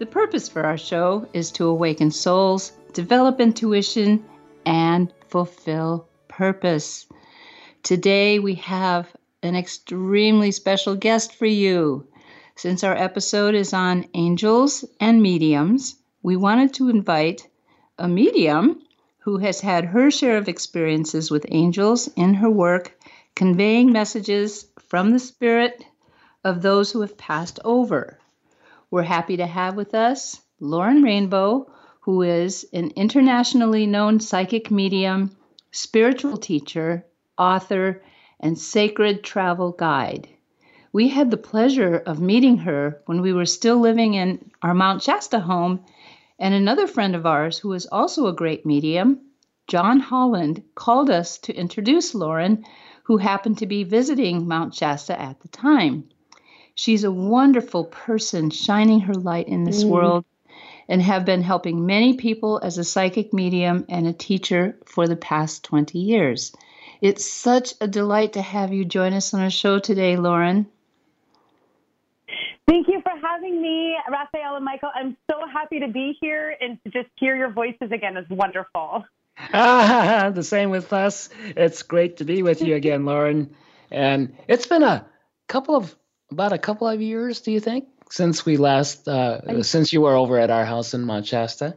The purpose for our show is to awaken souls, develop intuition, and fulfill purpose. Today we have an extremely special guest for you. Since our episode is on angels and mediums, we wanted to invite a medium who has had her share of experiences with angels in her work, conveying messages from the spirit of those who have passed over. We're happy to have with us Lauren Rainbow, who is an internationally known psychic medium, spiritual teacher, author, and sacred travel guide. We had the pleasure of meeting her when we were still living in our Mount Shasta home, and another friend of ours, who is also a great medium, John Holland, called us to introduce Lauren, who happened to be visiting Mount Shasta at the time. She's a wonderful person shining her light in this mm. world and have been helping many people as a psychic medium and a teacher for the past 20 years. It's such a delight to have you join us on our show today, Lauren. Thank you for having me, Raphael and Michael. I'm so happy to be here and to just hear your voices again is wonderful. Ah, the same with us. It's great to be with you again, Lauren. And it's been a couple of about a couple of years, do you think, since we last uh, since you were over at our house in Manchester?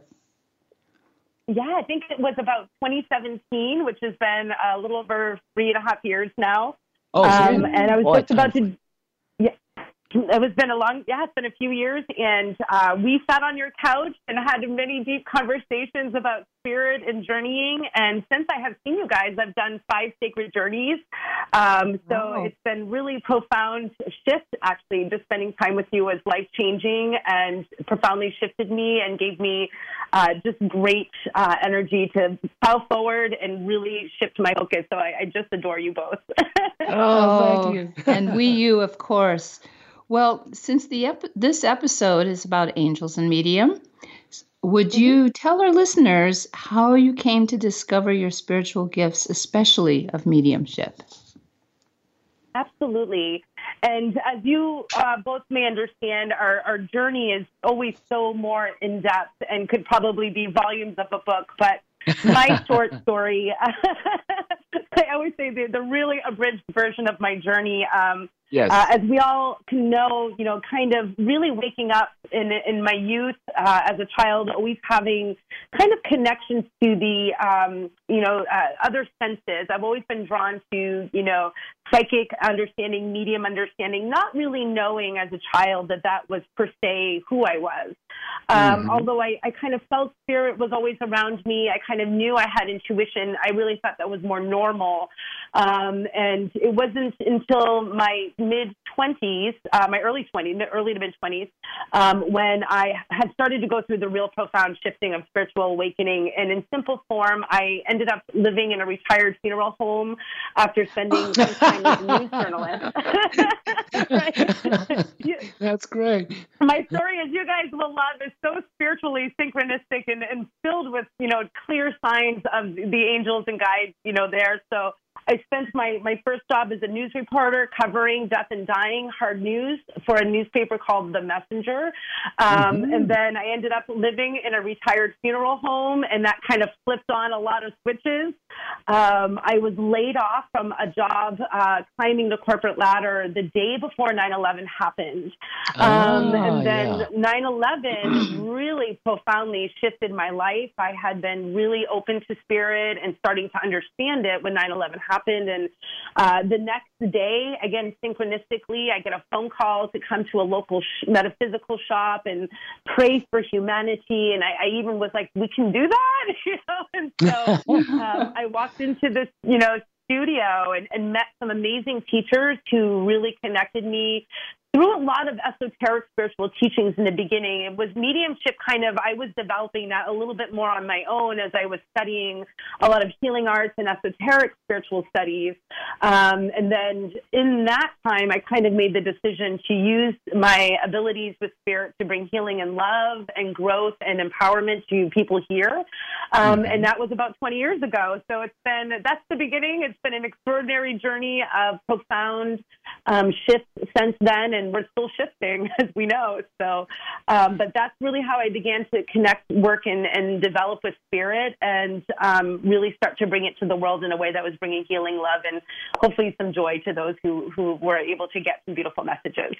Yeah, I think it was about 2017, which has been a little over three and a half years now. Oh, um, and I was Boy, just about to it was been a long, yeah, it's been a few years, and uh, we sat on your couch and had many deep conversations about spirit and journeying. And since I have seen you guys, I've done five sacred journeys. Um, so wow. it's been really profound shift. Actually, just spending time with you was life changing and profoundly shifted me and gave me uh, just great uh, energy to plow forward and really shift my focus. So I, I just adore you both. oh, thank you. and we, you, of course. Well, since the ep- this episode is about angels and medium, would mm-hmm. you tell our listeners how you came to discover your spiritual gifts, especially of mediumship? Absolutely. And as you uh, both may understand, our, our journey is always so more in depth and could probably be volumes of a book. But my short story, I always say the, the really abridged version of my journey. Um, Yes. Uh, as we all can know, you know, kind of really waking up in in my youth uh, as a child, always having kind of connections to the, um, you know, uh, other senses. I've always been drawn to, you know, psychic understanding, medium understanding, not really knowing as a child that that was per se who I was. Um, mm-hmm. Although I, I kind of felt spirit was always around me, I kind of knew I had intuition. I really thought that was more normal. Um, and it wasn't until my mid 20s, uh, my early 20s, early to mid 20s, um, Um, when I had started to go through the real profound shifting of spiritual awakening. And in simple form, I ended up living in a retired funeral home after spending time as a news journalist. That's great. My story, as you guys will love, is so spiritually synchronistic and, and filled with, you know, clear signs of the angels and guides, you know, there. So I spent my, my first job as a news reporter covering death and dying hard news for a newspaper called The Messenger. Um, mm-hmm. And then I ended up living in a retired funeral home, and that kind of flipped on a lot of switches. Um, I was laid off from a job uh, climbing the corporate ladder the day before 9 11 happened. Um, oh, and then 9 yeah. 11 really profoundly shifted my life. I had been really open to spirit and starting to understand it when 9 11 happened. And uh, the next day, again, synchronistically, I get a phone call to come to a local sh- metaphysical shop and pray for humanity. And I, I even was like, we can do that, you know. And so um, I walked into this, you know, studio and, and met some amazing teachers who really connected me through a lot of esoteric spiritual teachings in the beginning. It was mediumship kind of, I was developing that a little bit more on my own as I was studying a lot of healing arts and esoteric spiritual studies. Um, and then in that time, I kind of made the decision to use my abilities with spirit to bring healing and love and growth and empowerment to people here. Um, mm-hmm. and that was about 20 years ago. So it's been, that's the beginning. It's been an extraordinary journey of profound um, shifts since then, and we're still shifting, as we know. So, um, but that's really how I began to connect, work, and, and develop with spirit, and um, really start to bring it to the world in a way that was bringing healing, love, and hopefully some joy to those who who were able to get some beautiful messages.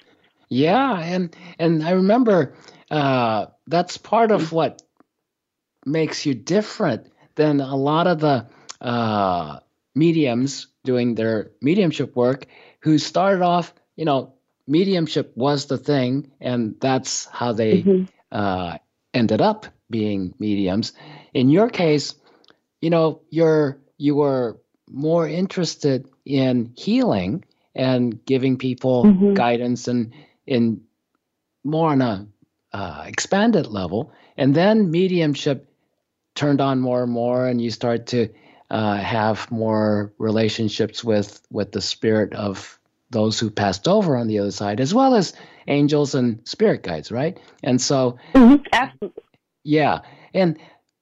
Yeah, and and I remember uh, that's part of what makes you different than a lot of the uh, mediums doing their mediumship work who started off, you know, mediumship was the thing, and that's how they mm-hmm. uh, ended up being mediums. In your case, you know, you're you were more interested in healing and giving people mm-hmm. guidance and in more on a uh, expanded level, and then mediumship turned on more and more, and you start to uh, have more relationships with with the spirit of those who passed over on the other side, as well as angels and spirit guides, right? And so, mm-hmm. absolutely, yeah. And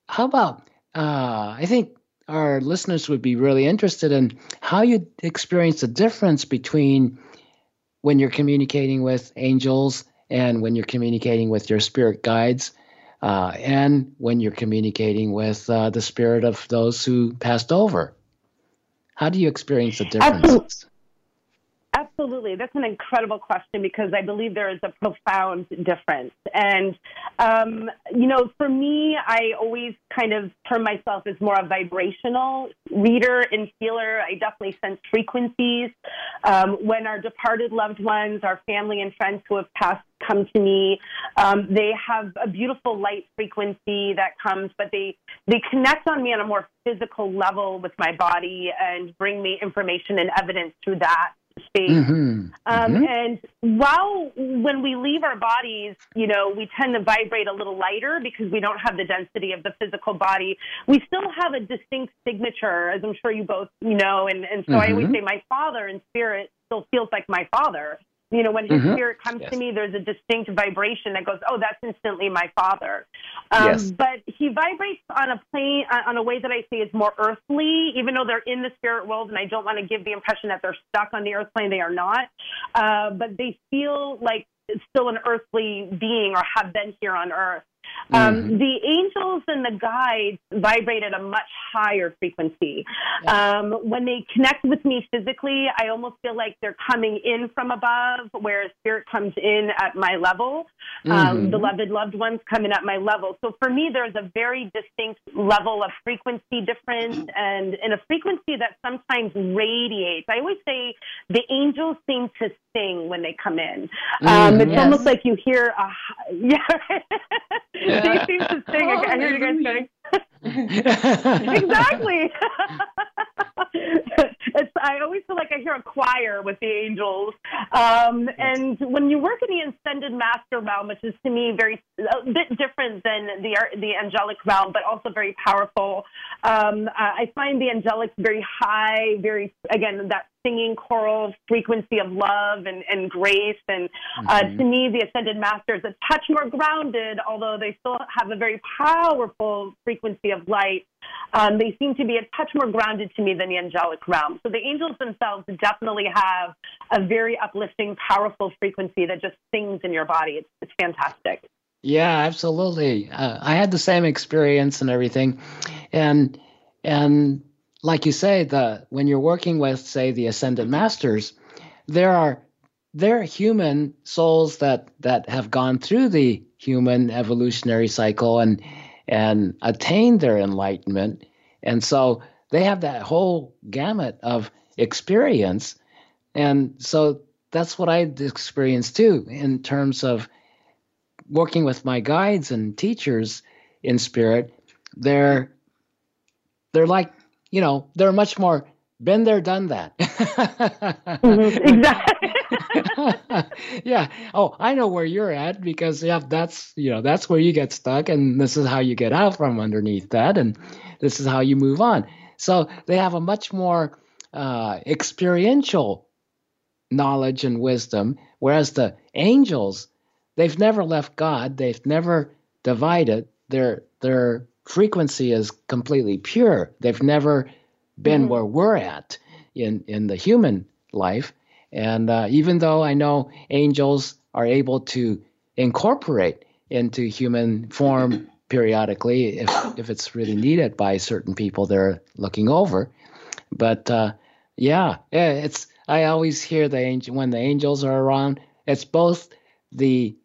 how about? Uh, I think our listeners would be really interested in how you experience the difference between when you're communicating with angels and when you're communicating with your spirit guides uh, and when you're communicating with uh, the spirit of those who passed over. How do you experience the difference? Absolutely. That's an incredible question because I believe there is a profound difference. And, um, you know, for me, I always kind of term myself as more a vibrational reader and feeler. I definitely sense frequencies. Um, when our departed loved ones, our family and friends who have passed come to me, um, they have a beautiful light frequency that comes, but they, they connect on me on a more physical level with my body and bring me information and evidence through that space. Mm-hmm. Um, mm-hmm. And while when we leave our bodies, you know, we tend to vibrate a little lighter because we don't have the density of the physical body. We still have a distinct signature, as I'm sure you both you know. And, and so mm-hmm. I always mm-hmm. say my father in spirit still feels like my father. You know, when his mm-hmm. spirit comes yes. to me, there's a distinct vibration that goes, "Oh, that's instantly my father." Um, yes. But he vibrates on a plane, uh, on a way that I say is more earthly, even though they're in the spirit world, and I don't want to give the impression that they're stuck on the earth plane. They are not, uh, but they feel like still an earthly being or have been here on earth. Um, mm-hmm. The angels and the guides vibrate at a much higher frequency. Um, when they connect with me physically, I almost feel like they're coming in from above, whereas spirit comes in at my level. Um, mm-hmm. Beloved loved ones come in at my level. So for me, there's a very distinct level of frequency difference and, and a frequency that sometimes radiates. I always say the angels seem to sing when they come in. Mm, um, it's yes. almost like you hear a yeah. they seem to sing. Oh, I hear you guys saying. exactly. it's, I always feel like I hear a choir with the angels. Um, and when you work in the ascended master realm, which is to me very a bit different than the the angelic realm, but also very powerful, um, I find the angelic very high, very again that singing choral frequency of love and, and grace. And uh, mm-hmm. to me, the Ascended Masters a touch more grounded, although they still have a very powerful frequency of light. Um, they seem to be a touch more grounded to me than the angelic realm. So the angels themselves definitely have a very uplifting, powerful frequency that just sings in your body. It's, it's fantastic. Yeah, absolutely. Uh, I had the same experience and everything, and and like you say, the when you're working with, say, the ascended mm-hmm. masters, there are they're human souls that that have gone through the human evolutionary cycle and and attained their enlightenment, and so they have that whole gamut of experience, and so that's what I experienced too in terms of working with my guides and teachers in spirit. They're they're like you know, they're much more been there, done that. mm-hmm. Exactly. yeah. Oh, I know where you're at because yeah, that's you know that's where you get stuck, and this is how you get out from underneath that, and this is how you move on. So they have a much more uh, experiential knowledge and wisdom, whereas the angels, they've never left God, they've never divided. Their their frequency is completely pure. They've never been mm-hmm. where we're at in in the human life. And uh, even though I know angels are able to incorporate into human form periodically, if if it's really needed by certain people they're looking over, but uh, yeah, it's I always hear the angel when the angels are around. It's both the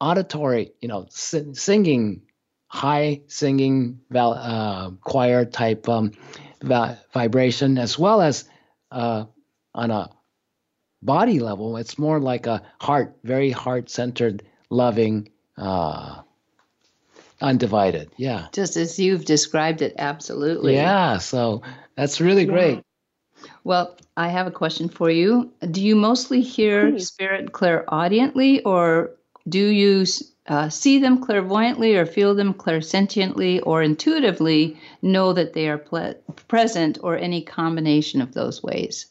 auditory, you know, singing, high singing uh, choir type um, vibration, as well as uh, on a body level, it's more like a heart, very heart centered, loving, uh, undivided. Yeah. Just as you've described it, absolutely. Yeah. So that's really yeah. great. Well, I have a question for you. Do you mostly hear Please. spirit clairaudiently, or do you uh, see them clairvoyantly, or feel them clairsentiently, or intuitively know that they are ple- present, or any combination of those ways?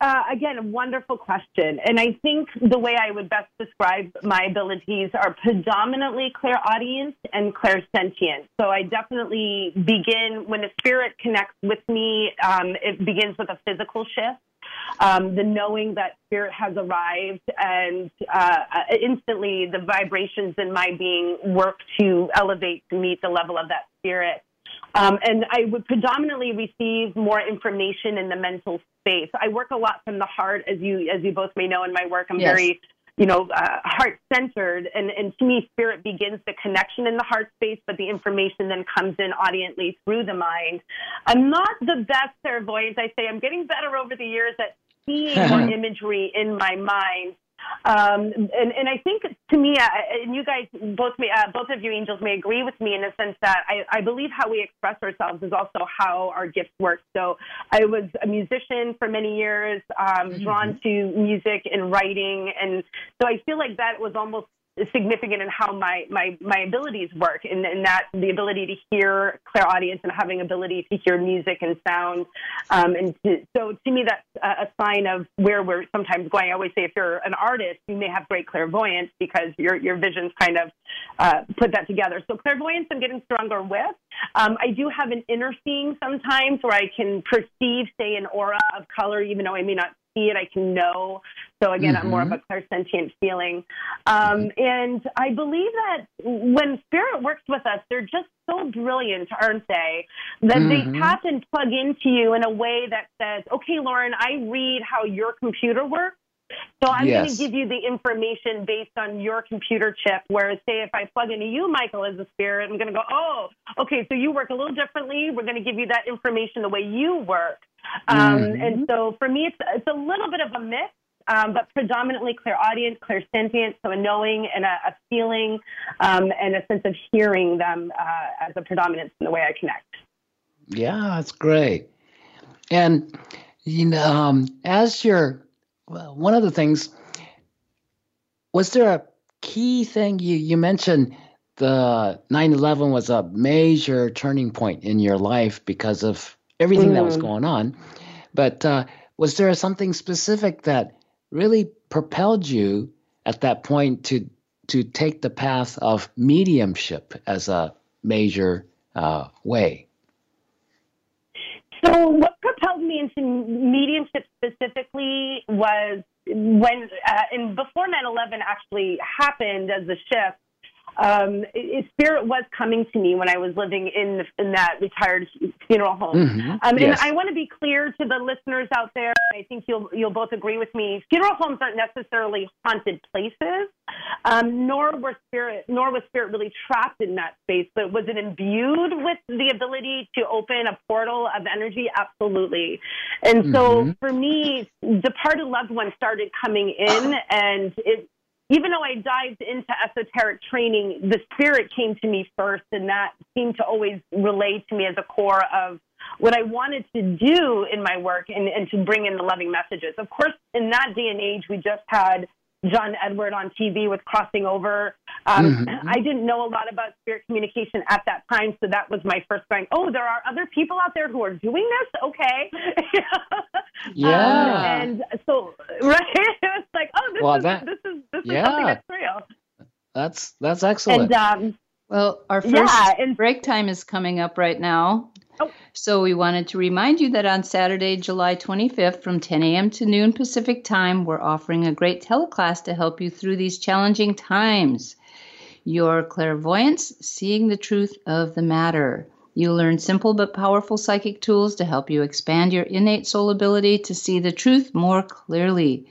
Uh, again, a wonderful question. And I think the way I would best describe my abilities are predominantly clairaudient and clairsentient. So I definitely begin when a spirit connects with me, um, it begins with a physical shift. Um, the knowing that spirit has arrived and uh, instantly the vibrations in my being work to elevate to meet the level of that spirit. Um, and I would predominantly receive more information in the mental space. I work a lot from the heart, as you as you both may know in my work. I'm yes. very you know, uh, heart centered. And, and to me, spirit begins the connection in the heart space, but the information then comes in audiently through the mind. I'm not the best clairvoyant. I say I'm getting better over the years at seeing more imagery in my mind. Um, and, and I think to me, uh, and you guys, both may, uh, both of you angels may agree with me in the sense that I, I believe how we express ourselves is also how our gifts work. So I was a musician for many years, um, mm-hmm. drawn to music and writing, and so I feel like that was almost significant in how my, my, my abilities work and, and that the ability to hear clairaudience and having ability to hear music and sound. Um, and to, so to me, that's a, a, sign of where we're sometimes going. I always say if you're an artist, you may have great clairvoyance because your, your visions kind of uh, put that together. So clairvoyance I'm getting stronger with. Um, I do have an inner seeing sometimes where I can perceive, say, an aura of color, even though I may not see it, I can know. So again, mm-hmm. I'm more of mm-hmm. a clairsentient feeling. Um, and I believe that when spirit works with us, they're just so brilliant, aren't they? That mm-hmm. they tap and plug into you in a way that says, okay, Lauren, I read how your computer works. So I'm yes. going to give you the information based on your computer chip. Whereas, say, if I plug into you, Michael, as a spirit, I'm going to go, oh, okay, so you work a little differently. We're going to give you that information the way you work. Um, mm-hmm. And so for me, it's, it's a little bit of a mix. Um, but predominantly clairaudient, clair sentient, so a knowing and a, a feeling um, and a sense of hearing them uh, as a predominance in the way I connect. Yeah, that's great. And you know, um, as you're well, one of the things was there a key thing you you mentioned the 9/11 was a major turning point in your life because of everything mm. that was mm. going on. But uh, was there something specific that really propelled you at that point to to take the path of mediumship as a major uh, way? So, me into mediumship specifically was when, uh, and before 9 11 actually happened as a shift, um, it, spirit was coming to me when I was living in in that retired funeral home. Mm-hmm. Um, yes. And I want to be clear to the listeners out there. I think you'll you'll both agree with me. Funeral homes aren't necessarily haunted places, um, nor were spirit nor was spirit really trapped in that space. But was it imbued with the ability to open a portal of energy? Absolutely. And mm-hmm. so for me, the departed loved ones started coming in, and it even though I dived into esoteric training, the spirit came to me first, and that seemed to always relate to me as a core of what I wanted to do in my work and, and to bring in the loving messages. Of course, in that day and age, we just had John Edward on TV with Crossing Over. Um, mm-hmm. I didn't know a lot about spirit communication at that time, so that was my first going. Oh, there are other people out there who are doing this. Okay. yeah. Um, and so, right, it was like, oh, this well, is that, this is this is something that's real. That's that's excellent. And um, well, our first yeah, and, break time is coming up right now. Oh. So we wanted to remind you that on Saturday, July 25th from 10 a.m. to noon Pacific time, we're offering a great teleclass to help you through these challenging times. Your clairvoyance, seeing the truth of the matter. You'll learn simple but powerful psychic tools to help you expand your innate soul ability to see the truth more clearly.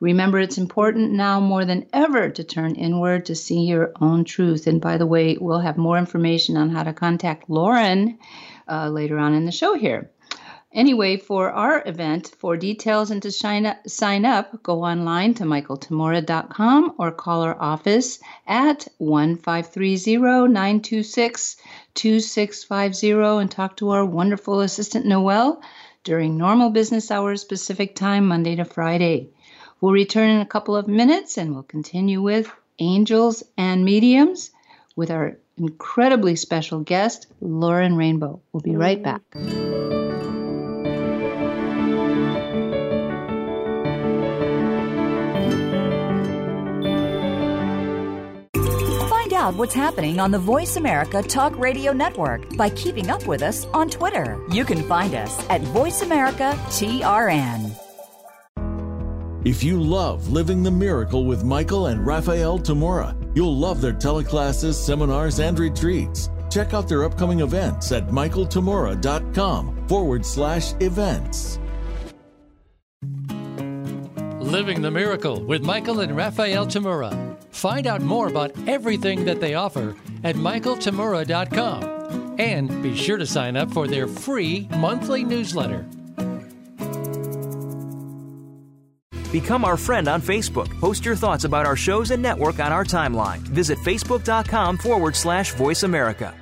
Remember, it's important now more than ever to turn inward to see your own truth. And by the way, we'll have more information on how to contact Lauren uh, later on in the show here. Anyway, for our event, for details and to sign up, sign up go online to michaeltamura.com or call our office at 1-530-926-2650 and talk to our wonderful assistant Noel during normal business hours Pacific time, Monday to Friday. We'll return in a couple of minutes and we'll continue with angels and mediums with our incredibly special guest, Lauren Rainbow. We'll be right back. Find out what's happening on the Voice America Talk Radio Network by keeping up with us on Twitter. You can find us at Voice America TRN. If you love Living the Miracle with Michael and Raphael Tamura, you'll love their teleclasses, seminars, and retreats. Check out their upcoming events at michaeltamura.com forward slash events. Living the Miracle with Michael and Raphael Tamura. Find out more about everything that they offer at michaeltamura.com and be sure to sign up for their free monthly newsletter. Become our friend on Facebook. Post your thoughts about our shows and network on our timeline. Visit facebook.com forward slash voice America.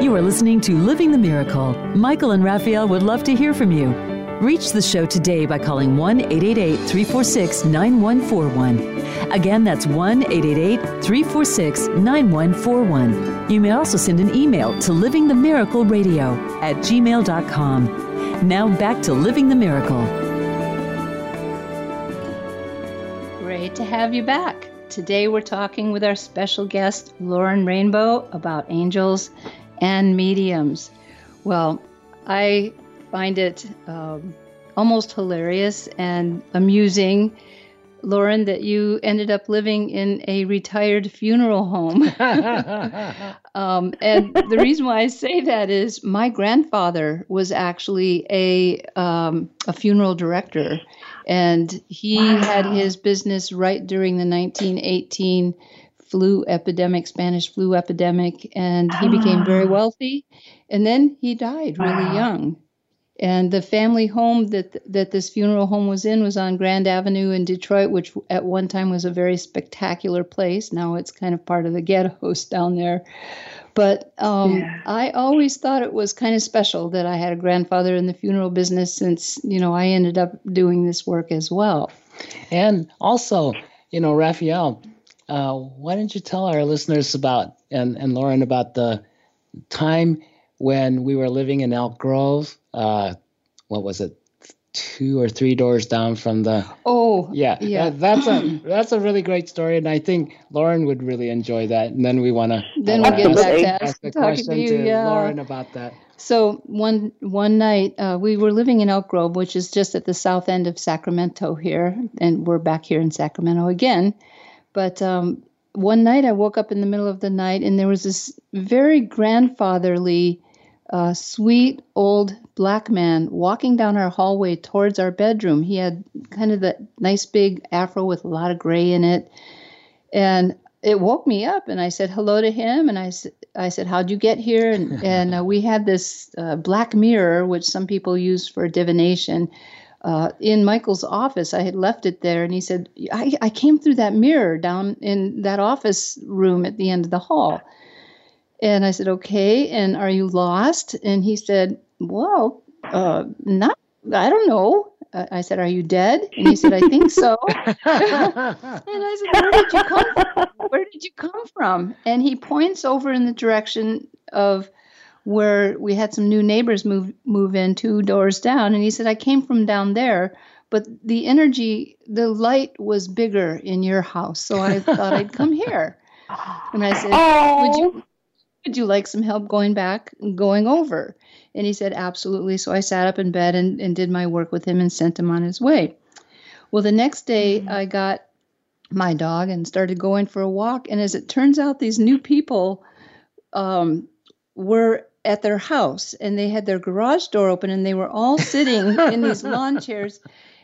You are listening to Living the Miracle. Michael and Raphael would love to hear from you. Reach the show today by calling 1 888 346 9141. Again, that's 1 888 346 9141. You may also send an email to livingthemiracle at gmail.com. Now back to Living the Miracle. Great to have you back. Today we're talking with our special guest, Lauren Rainbow, about angels and mediums. Well, I find it um, almost hilarious and amusing, Lauren, that you ended up living in a retired funeral home. um, and the reason why I say that is my grandfather was actually a um, a funeral director, and he wow. had his business right during the 1918 flu epidemic, Spanish flu epidemic, and he became very wealthy. And then he died really wow. young. And the family home that that this funeral home was in was on Grand Avenue in Detroit, which at one time was a very spectacular place. Now it's kind of part of the ghettos down there. But um, yeah. I always thought it was kind of special that I had a grandfather in the funeral business, since you know I ended up doing this work as well. And also, you know, Raphael, uh, why don't you tell our listeners about and and Lauren about the time when we were living in Elk Grove? Uh, what was it? Two or three doors down from the. Oh, yeah, yeah. That, that's a that's a really great story, and I think Lauren would really enjoy that. And then we want to then we'll get back to ask, the question to, you, to yeah. Lauren about that. So one one night uh, we were living in Elk Grove, which is just at the south end of Sacramento here, and we're back here in Sacramento again. But um, one night I woke up in the middle of the night, and there was this very grandfatherly a sweet old black man walking down our hallway towards our bedroom. He had kind of that nice big afro with a lot of gray in it. And it woke me up and I said hello to him and I, I said, how'd you get here? And, and uh, we had this uh, black mirror, which some people use for divination, uh, in Michael's office. I had left it there, and he said, I, I came through that mirror down in that office room at the end of the hall. And I said, Okay, and are you lost? And he said, Well, uh, not, I don't know. I said, Are you dead? And he said, I think so. and I said, Where did you come from? Where did you come from? And he points over in the direction of where we had some new neighbors move move in two doors down and he said i came from down there but the energy the light was bigger in your house so i thought i'd come here and i said oh. would you would you like some help going back and going over? And he said absolutely. So i sat up in bed and, and did my work with him and sent him on his way. Well the next day mm-hmm. i got my dog and started going for a walk. And as it turns out these new people um, were at their house and they had their garage door open and they were all sitting in these lawn chairs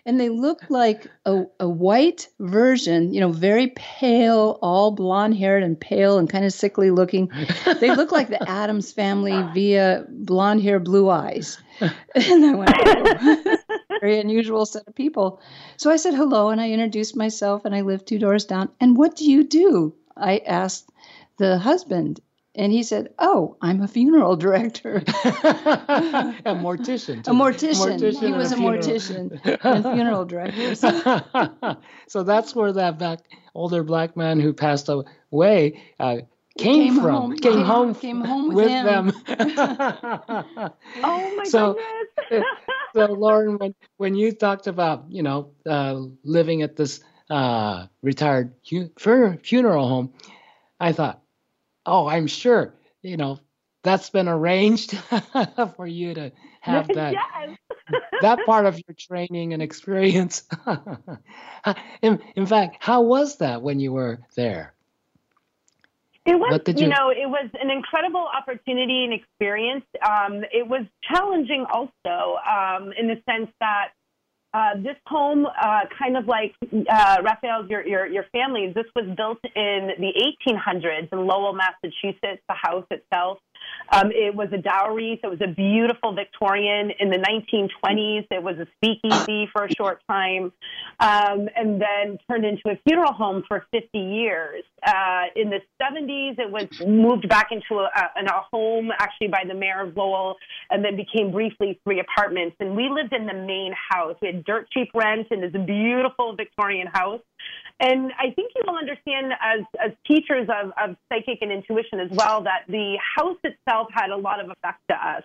and they looked like a, a white version, you know, very pale, all blonde haired and pale and kind of sickly looking. They looked like the Addams family via blonde hair, blue eyes. And I went, oh. very unusual set of people. So I said hello and I introduced myself and I live two doors down. And what do you do? I asked the husband. And he said, "Oh, I'm a funeral director, a mortician, a mortician. mortician. He was a, a mortician and funeral director." so that's where that back older black man who passed away uh, came, came, from. Home, came, came home. Came home with, with them. oh my so, goodness! so Lauren, when when you talked about you know uh, living at this uh, retired funeral home, I thought oh, I'm sure, you know, that's been arranged for you to have that that part of your training and experience. in, in fact, how was that when you were there? It was, you, you, know, it was an incredible opportunity and experience. Um, it was challenging also um, in the sense that uh, this home, uh, kind of like uh, Raphael's, your, your, your family, this was built in the 1800s in Lowell, Massachusetts, the house itself. Um, it was a dowry, so it was a beautiful Victorian. In the 1920s, it was a speakeasy for a short time, um, and then turned into a funeral home for 50 years. Uh, in the 70s, it was moved back into a, a, a home, actually by the mayor of Lowell, and then became briefly three apartments. And we lived in the main house. We had dirt cheap rent in this beautiful Victorian house. And I think you will understand as, as teachers of, of psychic and intuition as well that the house itself had a lot of effect to us.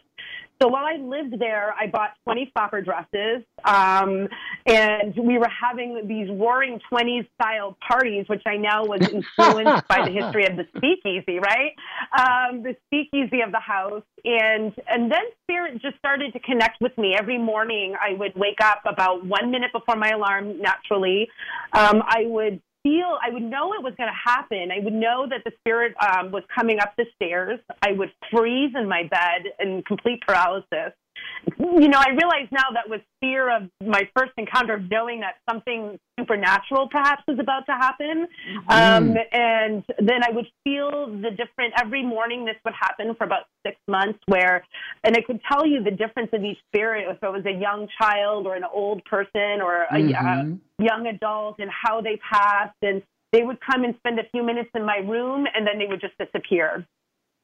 So while I lived there, I bought 20 flapper dresses, um, and we were having these roaring 20s style parties, which I know was influenced by the history of the speakeasy, right? Um, the speakeasy of the house. And, and then spirit just started to connect with me. Every morning I would wake up about one minute before my alarm, naturally. Um, I would feel, I would know it was going to happen. I would know that the spirit um, was coming up the stairs. I would freeze in my bed in complete paralysis you know, I realize now that was fear of my first encounter of knowing that something supernatural perhaps was about to happen. Mm-hmm. Um, and then I would feel the different, every morning this would happen for about six months where, and I could tell you the difference of each spirit, if it was a young child or an old person or a, mm-hmm. a young adult and how they passed. And they would come and spend a few minutes in my room and then they would just disappear.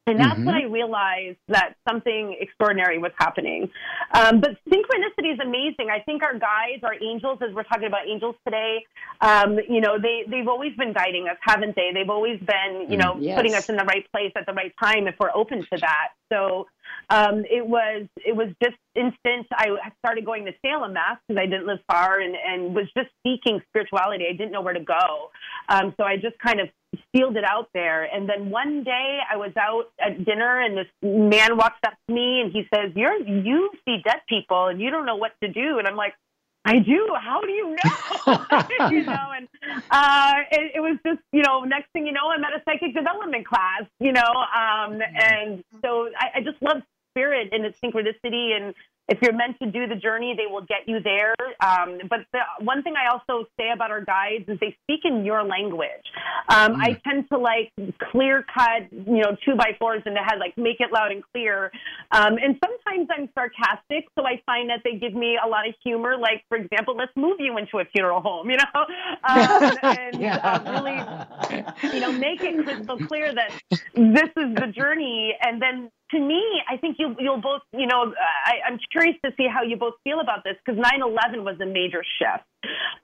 And that's mm-hmm. when I realized that something extraordinary was happening. Um, but synchronicity is amazing. I think our guides, our angels, as we're talking about angels today, um, you know, they, they've always been guiding us, haven't they? They've always been, you know, yes. putting us in the right place at the right time if we're open to that. So um, it was it was just instant. I started going to Salem, Mass, because I didn't live far, and and was just seeking spirituality. I didn't know where to go, um, so I just kind of sealed it out there. And then one day I was out at dinner, and this man walks up to me, and he says, "You're you see dead people, and you don't know what to do." And I'm like. I do. How do you know? you know, and uh, it, it was just, you know, next thing you know, I'm at a psychic development class, you know, um, and so I, I just love spirit and its synchronicity and if you're meant to do the journey, they will get you there. Um, but the one thing I also say about our guides is they speak in your language. Um, mm. I tend to like clear cut, you know, two by fours in the head, like make it loud and clear. Um, and sometimes I'm sarcastic, so I find that they give me a lot of humor. Like, for example, let's move you into a funeral home, you know, um, and yeah. uh, really, you know, make it crystal clear that this is the journey, and then to me, I think you, you'll both, you know, I, I'm curious to see how you both feel about this because 9/11 was a major shift,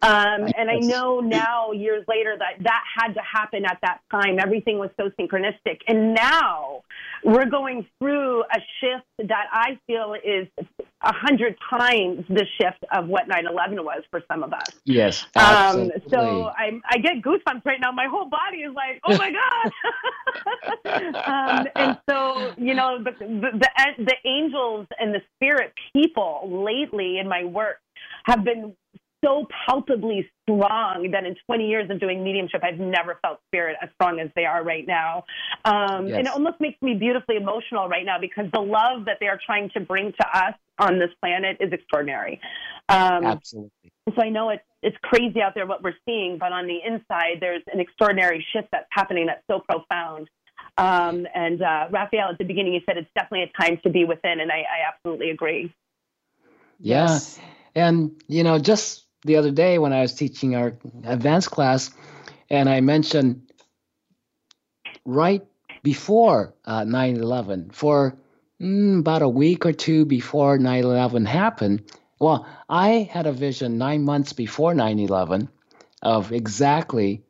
um, and I know now, years later, that that had to happen at that time. Everything was so synchronistic, and now we're going through a shift that I feel is a hundred times the shift of what 9/11 was for some of us. Yes, absolutely. Um, so I, I get goosebumps right now. My whole body is like, oh my god. um, and so you know, the, the the angels and the spirit people lately in my work have been so palpably strong that in 20 years of doing mediumship, I've never felt spirit as strong as they are right now. Um, yes. And it almost makes me beautifully emotional right now because the love that they are trying to bring to us on this planet is extraordinary. Um, Absolutely. So I know it's it's crazy out there what we're seeing, but on the inside, there's an extraordinary shift that's happening that's so profound. Um, and uh, Raphael, at the beginning, you said it's definitely a time to be within, and I, I absolutely agree. Yeah. Yes. And, you know, just the other day when I was teaching our advanced class, and I mentioned right before uh, 9 11, for mm, about a week or two before 9 11 happened, well, I had a vision nine months before 9 11 of exactly,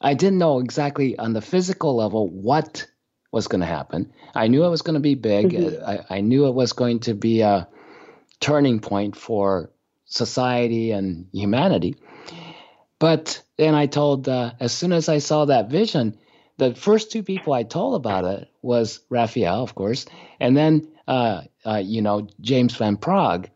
I didn't know exactly on the physical level what was going to happen. I knew it was going to be big. Mm-hmm. I, I knew it was going to be a turning point for society and humanity. But then I told, uh, as soon as I saw that vision, the first two people I told about it was Raphael, of course, and then uh, uh, you know James Van Praagh,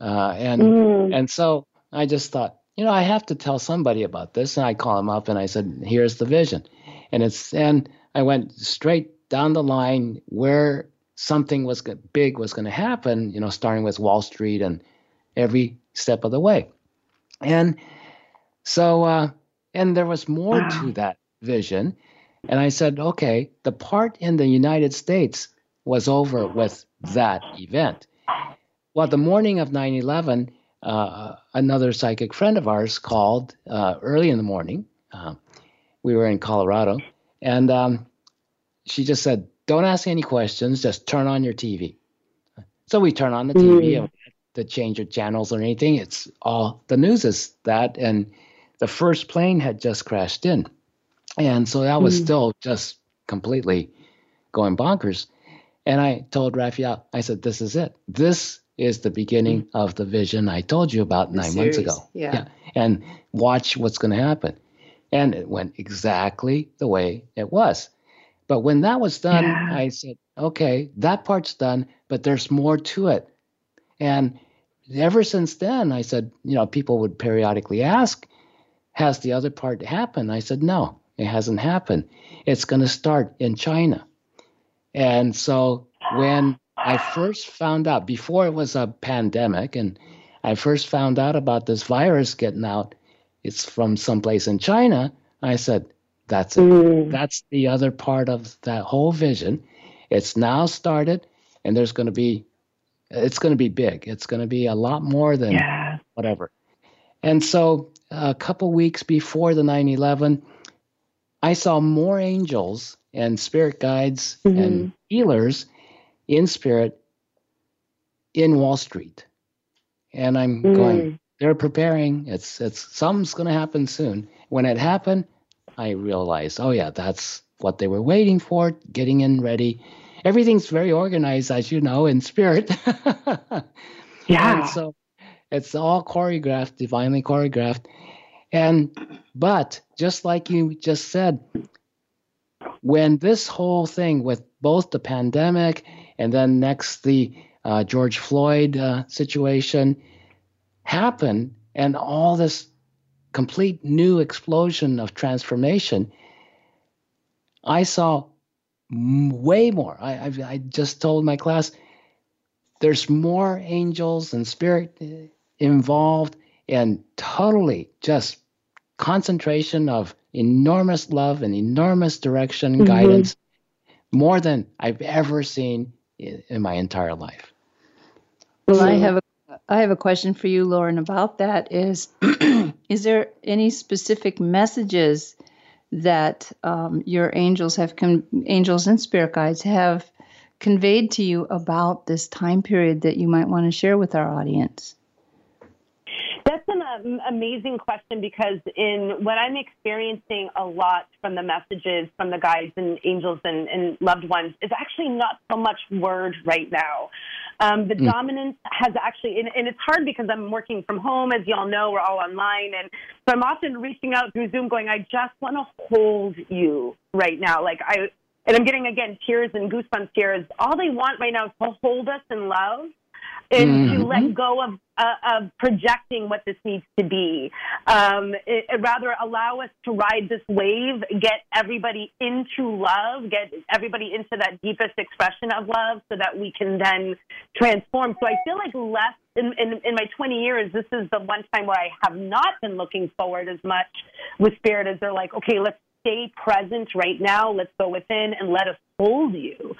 uh, and mm. and so I just thought, you know, I have to tell somebody about this, and I call him up and I said, here's the vision, and it's and I went straight down the line where something was big was going to happen, you know, starting with Wall Street and every step of the way. And so, uh, and there was more to that vision. And I said, okay, the part in the United States was over with that event. Well, the morning of 9 11, uh, another psychic friend of ours called uh, early in the morning. Uh, we were in Colorado. And um, she just said, don't ask any questions, just turn on your TV. So we turn on the TV mm. and to change the channels or anything. It's all the news is that, and the first plane had just crashed in, and so that was mm. still just completely going bonkers. And I told Raphael, I said, "This is it. This is the beginning mm. of the vision I told you about nine months ago. Yeah. yeah. And watch what's going to happen." And it went exactly the way it was. But when that was done, yeah. I said, okay, that part's done, but there's more to it. And ever since then, I said, you know, people would periodically ask, has the other part happened? I said, no, it hasn't happened. It's going to start in China. And so when I first found out, before it was a pandemic, and I first found out about this virus getting out, it's from someplace in China, I said, that's it. Mm. That's the other part of that whole vision. It's now started, and there's going to be it's going to be big. It's going to be a lot more than yeah. whatever. And so a couple weeks before the 9 11, I saw more angels and spirit guides mm-hmm. and healers in spirit in Wall Street. And I'm mm. going, they're preparing. It's it's something's going to happen soon. When it happened, I realized, oh yeah, that's what they were waiting for, getting in ready everything's very organized, as you know, in spirit. yeah. And so it's all choreographed, divinely choreographed. And but just like you just said, when this whole thing with both the pandemic and then next the uh, George Floyd uh, situation happened, and all this complete new explosion of transformation, I saw way more. I, I, I just told my class there's more angels and spirit uh, involved and totally just concentration of enormous love and enormous direction and mm-hmm. guidance more than I've ever seen in, in my entire life. Well, so, I have a I have a question for you, Lauren, about that. Is is there any specific messages that um, your angels have con- angels and spirit guides have conveyed to you about this time period that you might want to share with our audience? That's an um, amazing question because in what I'm experiencing a lot from the messages from the guides and angels and, and loved ones is actually not so much word right now. Um, the mm. dominance has actually, and, and, it's hard because I'm working from home, as y'all know, we're all online, and so I'm often reaching out through Zoom, going, "I just want to hold you right now." Like I, and I'm getting again tears and goosebumps here. Is all they want right now is to hold us in love and mm-hmm. to let go of, uh, of projecting what this needs to be. Um, it, it rather allow us to ride this wave, get everybody into love, get everybody into that deepest expression of love so that we can then transform. So I feel like less in, in, in my 20 years, this is the one time where I have not been looking forward as much with spirit as they're like, okay, let's stay present right now. Let's go within and let us hold you.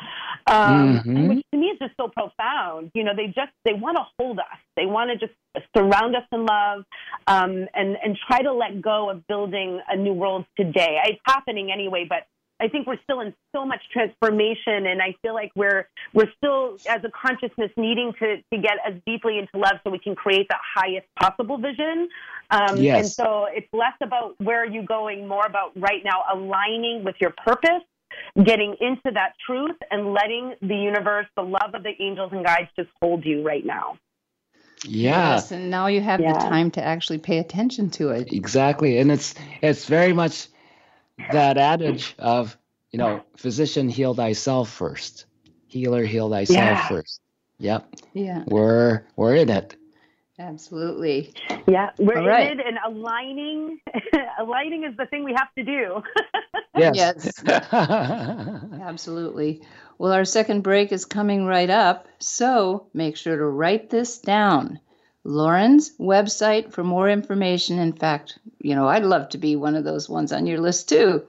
Um, mm-hmm. Which to me is just so profound. You know, they just they want to hold us. They want to just surround us in love um, and and try to let go of building a new world today. It's happening anyway, but I think we're still in so much transformation, and I feel like we're we're still, as a consciousness, needing to to get as deeply into love so we can create the highest possible vision. Um, yes. And so it's less about where are you going, more about right now aligning with your purpose, getting into that truth, and letting the universe, the love of the angels and guides, just hold you right now. Yeah. Yes, and now you have yeah. the time to actually pay attention to it. Exactly, and it's it's very much that adage of, you know, physician heal thyself first, healer heal thyself yeah. first. Yep. Yeah. We're we're in it. Absolutely. Yeah, we're All in it, and aligning. aligning is the thing we have to do. yes. yes. Absolutely. Well, our second break is coming right up, so make sure to write this down. Lauren's website for more information. In fact, you know, I'd love to be one of those ones on your list too.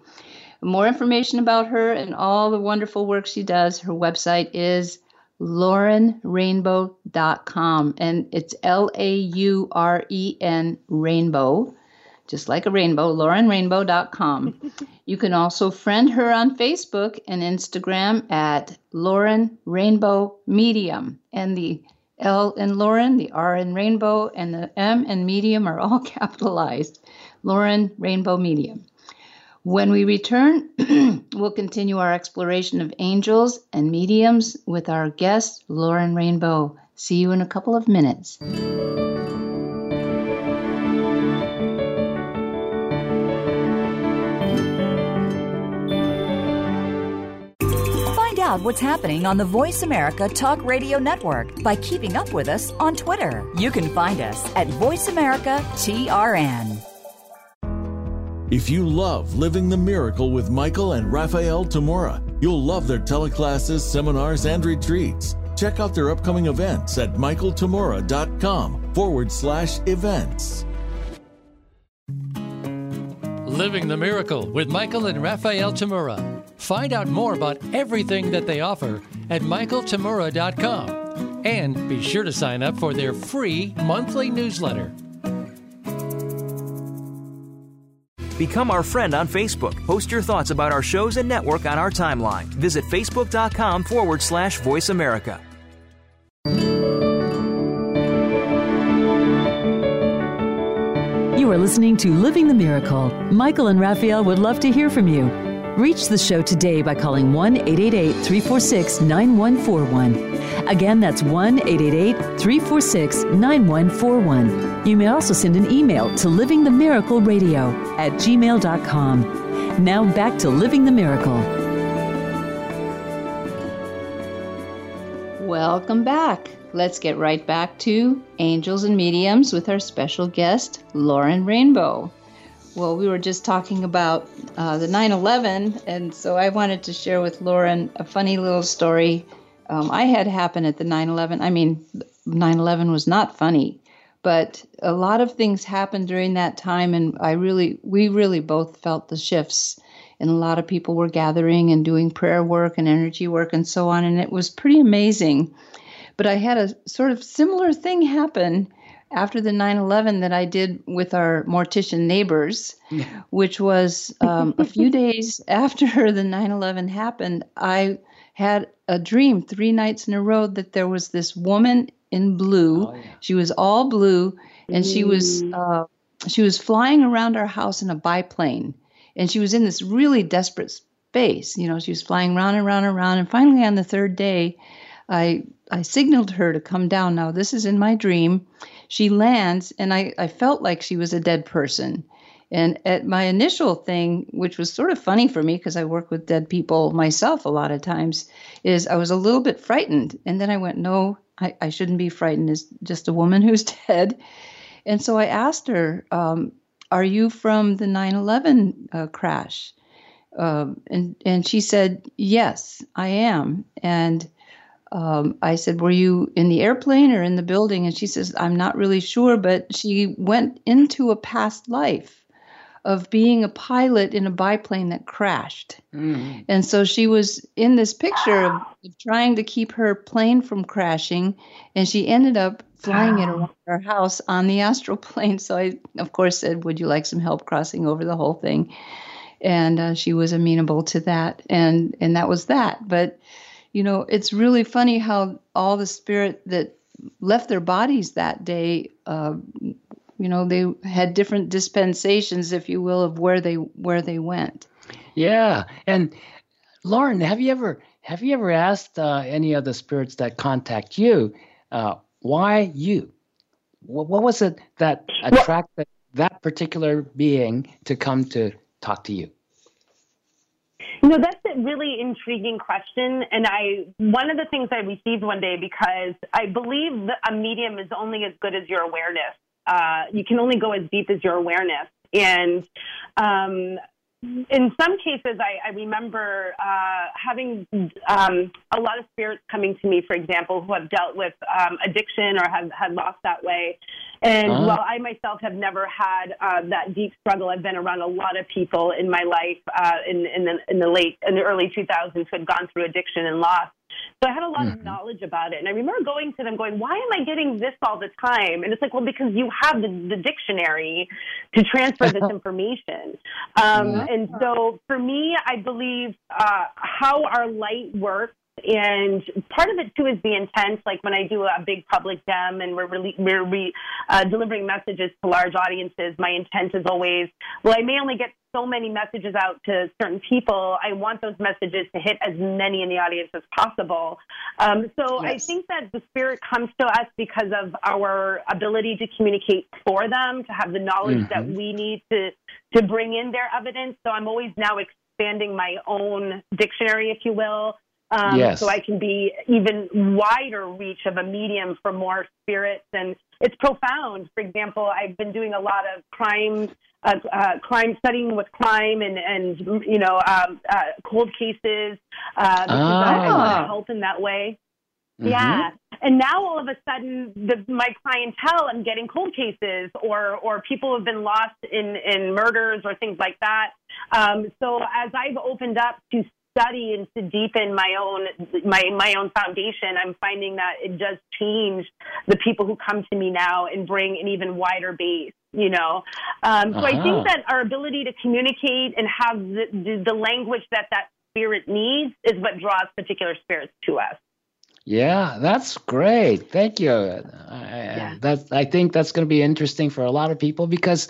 More information about her and all the wonderful work she does. Her website is laurenrainbow.com and it's L A U R E N rainbow, just like a rainbow, laurenrainbow.com. you can also friend her on Facebook and Instagram at Lauren Rainbow Medium. And the L in Lauren, the R in Rainbow, and the M and Medium are all capitalized. Lauren Rainbow Medium. When we return, we'll continue our exploration of angels and mediums with our guest, Lauren Rainbow. See you in a couple of minutes. Find out what's happening on the Voice America Talk Radio Network by keeping up with us on Twitter. You can find us at Voice America TRN. If you love Living the Miracle with Michael and Raphael Tamura, you'll love their teleclasses, seminars, and retreats. Check out their upcoming events at michaeltamura.com forward slash events. Living the Miracle with Michael and Raphael Tamura Find out more about everything that they offer at michaeltamura.com and be sure to sign up for their free monthly newsletter. Become our friend on Facebook. Post your thoughts about our shows and network on our timeline. Visit facebook.com forward slash voice America. You are listening to Living the Miracle. Michael and Raphael would love to hear from you. Reach the show today by calling 1 888 346 9141. Again, that's 1 888 346 9141. You may also send an email to Living the Miracle Radio at gmail.com. Now back to Living the Miracle. Welcome back. Let's get right back to Angels and Mediums with our special guest, Lauren Rainbow. Well, we were just talking about uh, the 9 11, and so I wanted to share with Lauren a funny little story um, I had happen at the 9 11. I mean, 9 11 was not funny, but a lot of things happened during that time, and I really, we really both felt the shifts. And a lot of people were gathering and doing prayer work and energy work and so on, and it was pretty amazing. But I had a sort of similar thing happen after the 9-11 that i did with our mortician neighbors which was um, a few days after the 9-11 happened i had a dream three nights in a row that there was this woman in blue. Oh, yeah. she was all blue and she was uh, she was flying around our house in a biplane and she was in this really desperate space you know she was flying round and round and round and finally on the third day i i signaled her to come down. Now this is in my dream she lands, and I, I felt like she was a dead person. And at my initial thing, which was sort of funny for me because I work with dead people myself a lot of times, is I was a little bit frightened. And then I went, no, I, I shouldn't be frightened. It's just a woman who's dead. And so I asked her, um, are you from the 9 11 uh, crash? Um, and, and she said, yes, I am. And um, I said, Were you in the airplane or in the building? And she says, I'm not really sure, but she went into a past life of being a pilot in a biplane that crashed. Mm. And so she was in this picture of, of, trying to keep her plane from crashing, and she ended up flying it around her house on the astral plane. So I, of course, said, Would you like some help crossing over the whole thing? And uh, she was amenable to that, and and that was that. But you know, it's really funny how all the spirit that left their bodies that day, uh, you know, they had different dispensations, if you will, of where they where they went. Yeah, and Lauren, have you ever have you ever asked uh, any of the spirits that contact you uh, why you? What, what, was it that attracted that particular being to come to talk to you? You know, that's a really intriguing question. And I, one of the things I received one day because I believe that a medium is only as good as your awareness. Uh, you can only go as deep as your awareness. And um, in some cases, I, I remember uh, having um, a lot of spirits coming to me, for example, who have dealt with um, addiction or have had lost that way. And uh-huh. while I myself have never had uh, that deep struggle, I've been around a lot of people in my life uh, in, in, the, in the late, in the early 2000s who had gone through addiction and loss. So I had a lot mm-hmm. of knowledge about it. And I remember going to them going, why am I getting this all the time? And it's like, well, because you have the, the dictionary to transfer this information. Um, mm-hmm. And so for me, I believe uh, how our light works and part of it too is the intent. Like when I do a big public dem and we're really, we're re, uh, delivering messages to large audiences, my intent is always, well, I may only get so many messages out to certain people. I want those messages to hit as many in the audience as possible. Um, so yes. I think that the spirit comes to us because of our ability to communicate for them, to have the knowledge mm-hmm. that we need to to bring in their evidence. So I'm always now expanding my own dictionary, if you will, um, yes. So I can be even wider reach of a medium for more spirits, and it's profound. For example, I've been doing a lot of crime, uh, uh, crime studying with crime, and and you know um, uh, cold cases. Uh, ah. I to help in that way. Mm-hmm. Yeah, and now all of a sudden, the, my clientele, I'm getting cold cases, or or people have been lost in in murders or things like that. Um, so as I've opened up to study and to deepen my own my my own foundation, I'm finding that it does change the people who come to me now and bring an even wider base. You know, um, so uh-huh. I think that our ability to communicate and have the, the, the language that that spirit needs is what draws particular spirits to us. Yeah, that's great. Thank you. I, yeah. That's I think that's going to be interesting for a lot of people because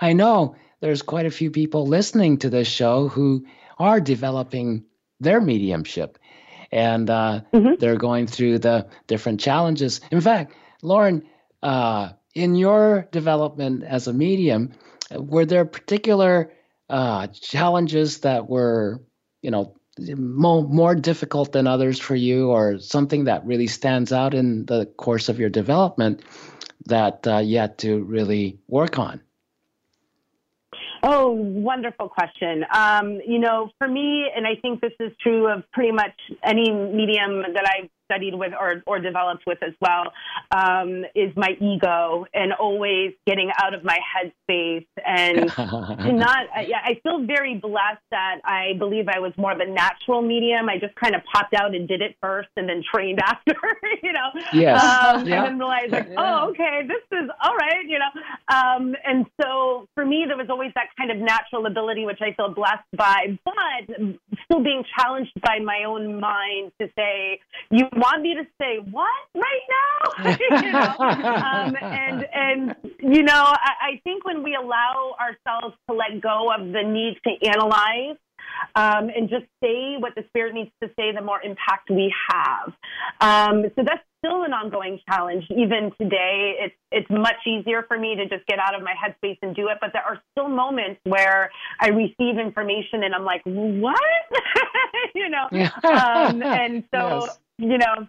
I know there's quite a few people listening to this show who are developing their mediumship and uh, mm-hmm. they're going through the different challenges. In fact, Lauren, uh, in your development as a medium, were there particular uh, challenges that were, you know, more, more difficult than others for you, or something that really stands out in the course of your development that uh, you had to really work on? Oh, wonderful question. Um, you know, for me, and I think this is true of pretty much any medium that I've studied with or, or developed with as well um, is my ego and always getting out of my headspace and not. Yeah, I feel very blessed that I believe I was more of a natural medium. I just kind of popped out and did it first and then trained after, you know. Yes. Um, yeah. And then realized like, oh, okay, this is all right, you know. Um, and so for me, there was always that kind of natural ability, which I feel blessed by, but still being challenged by my own mind to say, you want me to say what right now? you know? um, and and you know, I, I think when we allow ourselves to let go of the need to analyze um, and just say what the spirit needs to say, the more impact we have. Um, so that's still an ongoing challenge. Even today, it's it's much easier for me to just get out of my headspace and do it. But there are still moments where I receive information and I'm like, what? you know, um, and so Yes. You know.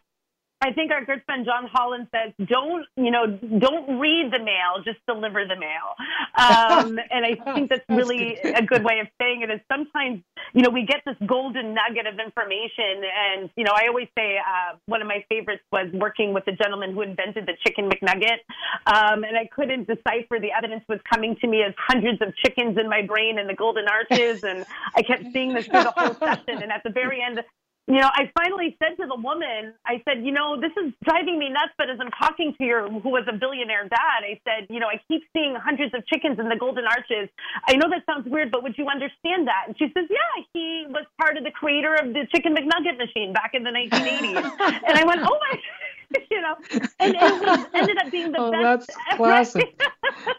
I think our good friend John Holland says, "Don't you know? Don't read the mail, just deliver the mail." Um, and I think that's really a good way of saying it. Is sometimes you know we get this golden nugget of information, and you know I always say uh, one of my favorites was working with the gentleman who invented the chicken McNugget, um, and I couldn't decipher the evidence was coming to me as hundreds of chickens in my brain and the golden arches, and I kept seeing this through the whole session, and at the very end you know, I finally said to the woman, I said, you know, this is driving me nuts, but as I'm talking to your, who was a billionaire dad, I said, you know, I keep seeing hundreds of chickens in the golden arches. I know that sounds weird, but would you understand that? And she says, yeah, he was part of the creator of the chicken McNugget machine back in the 1980s. and I went, oh my, you know, and it was, ended up being the Oh, best. that's classic.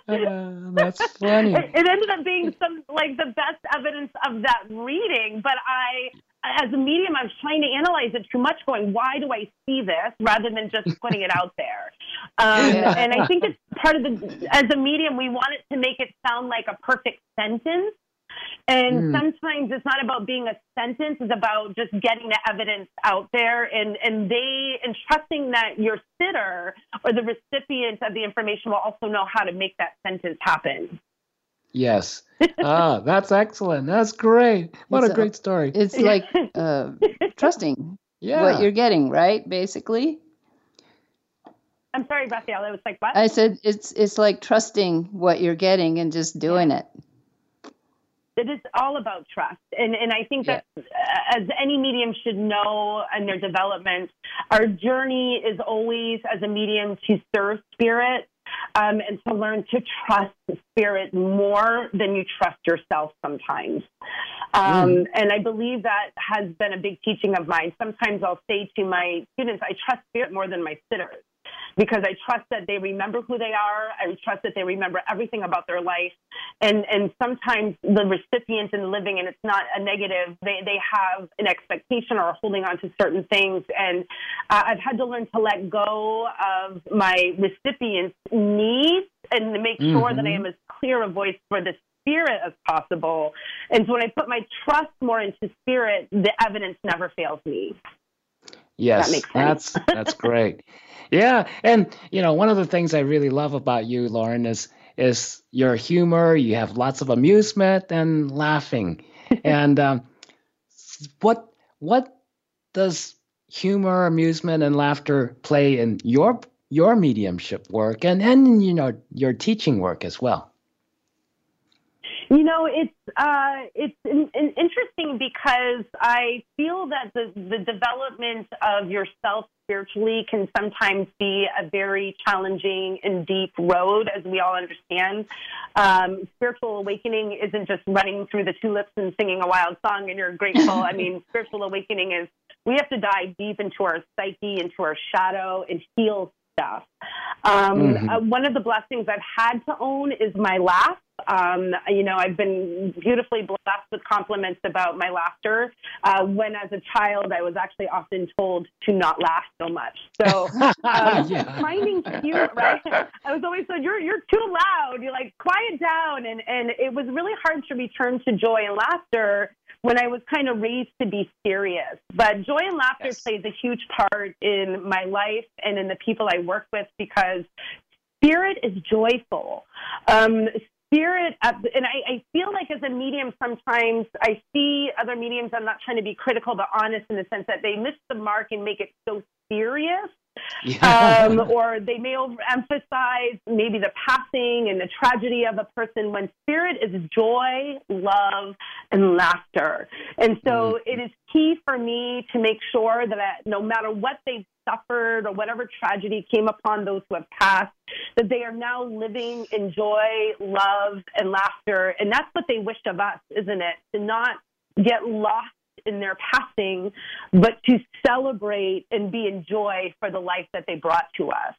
Uh, that's funny. It, it ended up being some like the best evidence of that reading, but I, as a medium, I was trying to analyze it too much, going, why do I see this, rather than just putting it out there. Um, Yeah. And I think it's part of the, as a medium, we want it to make it sound like a perfect sentence. And Mm. sometimes it's not about being a sentence; it's about just getting the evidence out there, and and they and trusting that your sitter or the recipient of the information will also know how to make that sentence happen. Yes. Ah, that's excellent. That's great. What It's a a- great story. It's like uh, trusting Yeah. what you're getting, right? Basically. I'm sorry, Raphael. It was like what? I said it's it's like trusting what you're getting and just doing it. it is all about trust and and i think that uh, as any medium should know in their development our journey is always as a medium to serve spirit um, and to learn to trust spirit more than you trust yourself sometimes. Um, and i believe that has been a big teaching of mine. Sometimes i'll say to my students i trust spirit more than my sitters because I trust that they remember who they are. I trust that they remember everything about their life. And and sometimes the recipient in the living, and it's not a negative, they, they have an expectation or holding on to certain things. And uh, I've had to learn to let go of my recipient's needs and to make sure that I am as clear a voice for the spirit as possible. And so when I put my trust more into spirit, the evidence never fails me. Yes, makes sense. that's that's great. Yeah, and you know, one of the things I really love about you, Lauren, is is your humor. You have lots of amusement and laughing. and um, what what does humor, amusement, and laughter play in your your mediumship work and and you know your teaching work as well? You know, it's uh, it's in, in interesting because I feel that the the development of yourself spiritually can sometimes be a very challenging and deep road, as we all understand. Um, spiritual awakening isn't just running through the tulips and singing a wild song and you're grateful. I mean, spiritual awakening is we have to dive deep into our psyche, into our shadow, and heal stuff. Um, Mhm. uh, one of the blessings I've had to own is my laugh. Um, you know, I've been beautifully blessed with compliments about my laughter. Uh, when, as a child, I was actually often told to not laugh so much. So, um, Yeah. finding cute, right? I was always told you're you're too loud. You're like quiet down, and and it was really hard to return to joy and laughter when I was kind of raised to be serious. But joy and laughter Yes. plays a huge part in my life and in the people I work with because spirit is joyful. Um, spirit, and I, I feel like as a medium, sometimes I see other mediums. I'm not trying to be critical, but honest in the sense that they miss the mark and make it so serious. Yeah. Um, or they may overemphasize maybe the passing and the tragedy of a person when spirit is joy, love, and laughter. And so mm-hmm. it is key for me to make sure that no matter what they've suffered or whatever tragedy came upon those who have passed, that they are now living in joy, love, and laughter. And that's what they wish of us, isn't it? To not get lost in their passing, but to celebrate and be in joy for the life that they brought to us.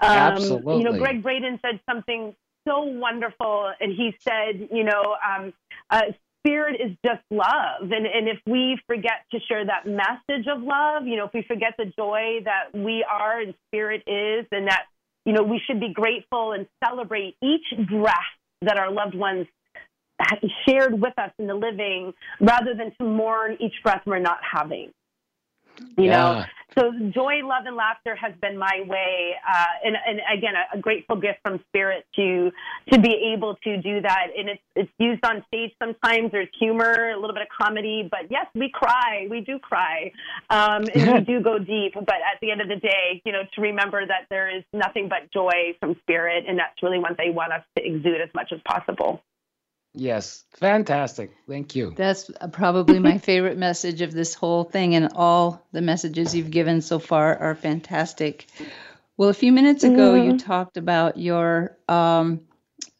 Um, Absolutely. You know, Gregg Braden said something so wonderful, and he said, you know, um, uh, spirit is just love. And, and if we forget to share that message of love, you know, if we forget the joy that we are and spirit is, and that, you know, we should be grateful and celebrate each breath that our loved ones shared with us in the living rather than to mourn each breath we're not having. You yeah. know, so joy, love, and laughter has been my way, uh, and, and again, a, a, grateful gift from Spirit to to be able to do that. And it's it's used on stage sometimes. There's humor, a little bit of comedy, but yes, we cry, we do cry, um, and we do go deep. But at the end of the day, you know, to remember that there is nothing but joy from Spirit, and that's really what they want us to exude as much as possible. Yes, fantastic. Thank you. That's probably my favorite message of this whole thing, and all the messages you've given so far are fantastic. Well, a few minutes ago, mm-hmm. you talked about your um,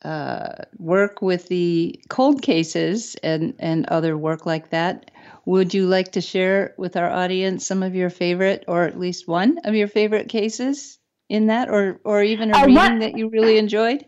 uh, work with the cold cases and, and other work like that. Would you like to share with our audience some of your favorite, or at least one of your favorite cases in that, or, or even a uh, reading what? that you really enjoyed?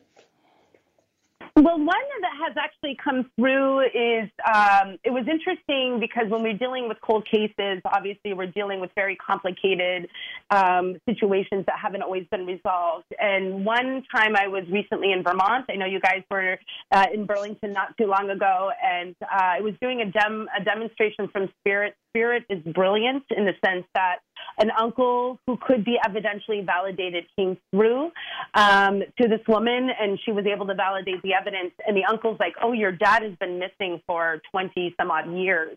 Well, one that has actually come through is um, it was interesting because when we're dealing with cold cases, obviously we're dealing with very complicated um, situations that haven't always been resolved. And one time I was recently in Vermont. I know you guys were uh, in Burlington not too long ago, and uh, I was doing a, dem- a demonstration from Spirit. Spirit is brilliant in the sense that an uncle who could be evidentially validated came through um, to this woman, and she was able to validate the evidence. And the uncle's like, "Oh, your dad has been missing for twenty some odd years,"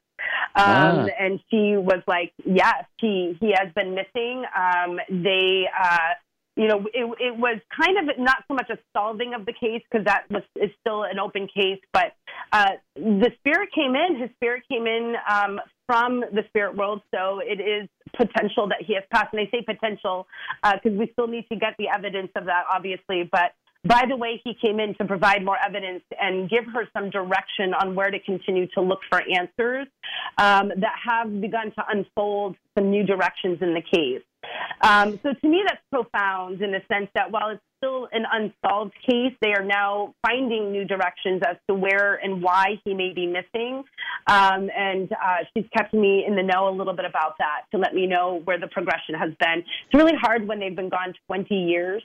um, ah. and she was like, "Yes, he he has been missing." Um, they. Uh, you know, it, it was kind of not so much a solving of the case because that was is still an open case, but uh, the spirit came in. His spirit came in um, from the spirit world, so it is potential that he has passed. And I say potential because uh, we still need to get the evidence of that, obviously. But by the way, he came in to provide more evidence and give her some direction on where to continue to look for answers um, that have begun to unfold some new directions in the case. Um, so to me, that's profound in the sense that while it's still an unsolved case. They are now finding new directions as to where and why he may be missing. Um, and uh, she's kept me in the know a little bit about that to let me know where the progression has been. It's really hard when they've been gone 20 years.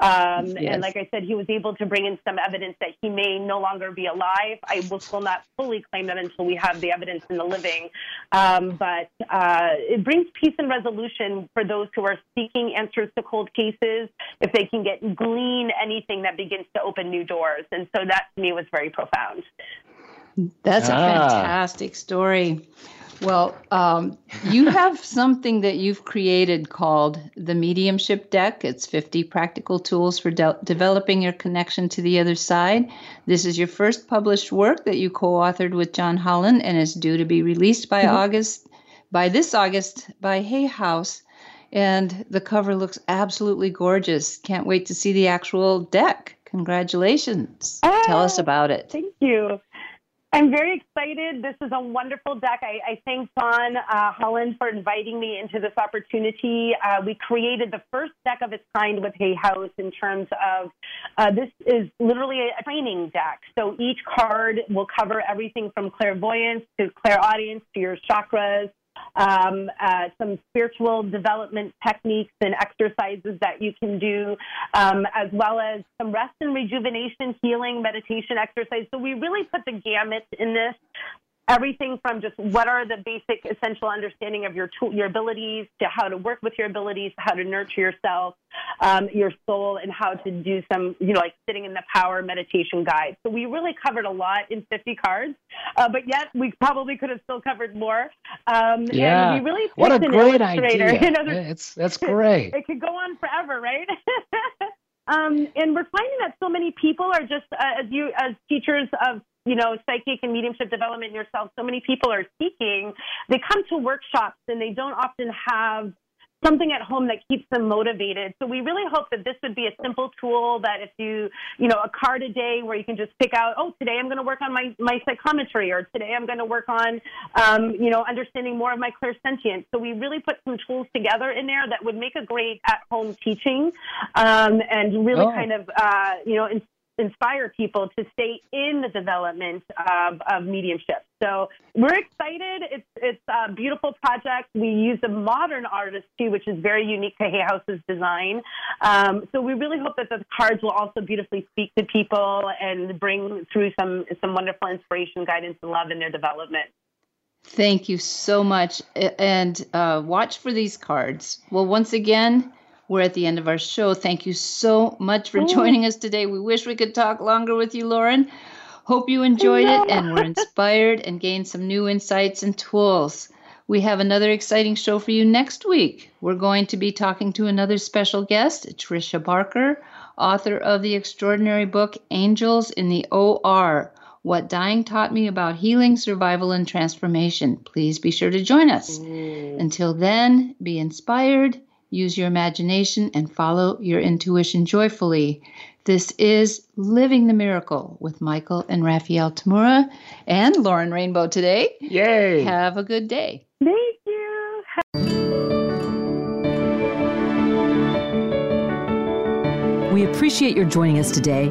Um, yes. And like I said, he was able to bring in some evidence that he may no longer be alive. I will still not fully claim that until we have the evidence in the living. Um, but uh, it brings peace and resolution for those who are seeking answers to cold cases if they can get glean anything that begins to open new doors. And so that to me was very profound. That's ah. a fantastic story. Well, um, you have something that you've created called the Mediumship Deck. It's 50 practical tools for de- developing your connection to the other side. This is your first published work that you co authored with John Holland and is due to be released by mm-hmm. August, by this August, by Hay House and the cover looks absolutely gorgeous. Can't wait to see the actual deck. Congratulations. Oh, Tell us about it. Thank you. I'm very excited. This is a wonderful deck. I, I thank John uh, Holland for inviting me into this opportunity. Uh, we created the first deck of its kind with Hay House in terms of uh, this is literally a training deck. So each card will cover everything from clairvoyance to clairaudience to your chakras um, uh, some spiritual development techniques and exercises that you can do, um, as well as some rest and rejuvenation, healing, meditation exercise. So we really put the gamut in this. Everything from just what are the basic essential understanding of your tool, your abilities to how to work with your abilities, how to nurture yourself, um, your soul, and how to do some, you know, like sitting in the power meditation guide. So we really covered a lot in 50 cards, uh, but yet we probably could have still covered more. Um, yeah. we really what a great idea. You know, it's, that's great. It could go on forever, right? Um, and we're finding that so many people are just uh, as you as teachers of you know psychic and mediumship development yourself. So many people are seeking. They come to workshops and they don't often have something at home that keeps them motivated. So we really hope that this would be a simple tool that if you, you know, a card a day where you can just pick out, oh, today I'm going to work on my, my psychometry or today I'm going to work on, um, you know, understanding more of my clairsentience. So we really put some tools together in there that would make a great at home teaching um, and really oh. kind of, uh, you know, inspire people to stay in the development of, of mediumship. So we're excited. It's it's a beautiful project. We use a modern artistry, which is very unique to Hay House's design. Um, so we really hope that the cards will also beautifully speak to people and bring through some some wonderful inspiration, guidance, and love in their development. Thank you so much, and uh, watch for these cards. Well, once again we're at the end of our show. Thank you so much for joining us today. We wish we could talk longer with you, Lauren. Hope you enjoyed it and were inspired and gained some new insights and tools. We have another exciting show for you next week. We're going to be talking to another special guest, Tricia Barker, author of the extraordinary book Angels in the OR What Dying Taught Me About Healing, Survival, and Transformation. Please be sure to join us. Until then, be inspired Use your imagination and follow your intuition joyfully. This is Living the Miracle with Michael and Raphael Tamura and Lauren Rainbow today. Yay! Have a good day. Thank you. We appreciate your joining us today.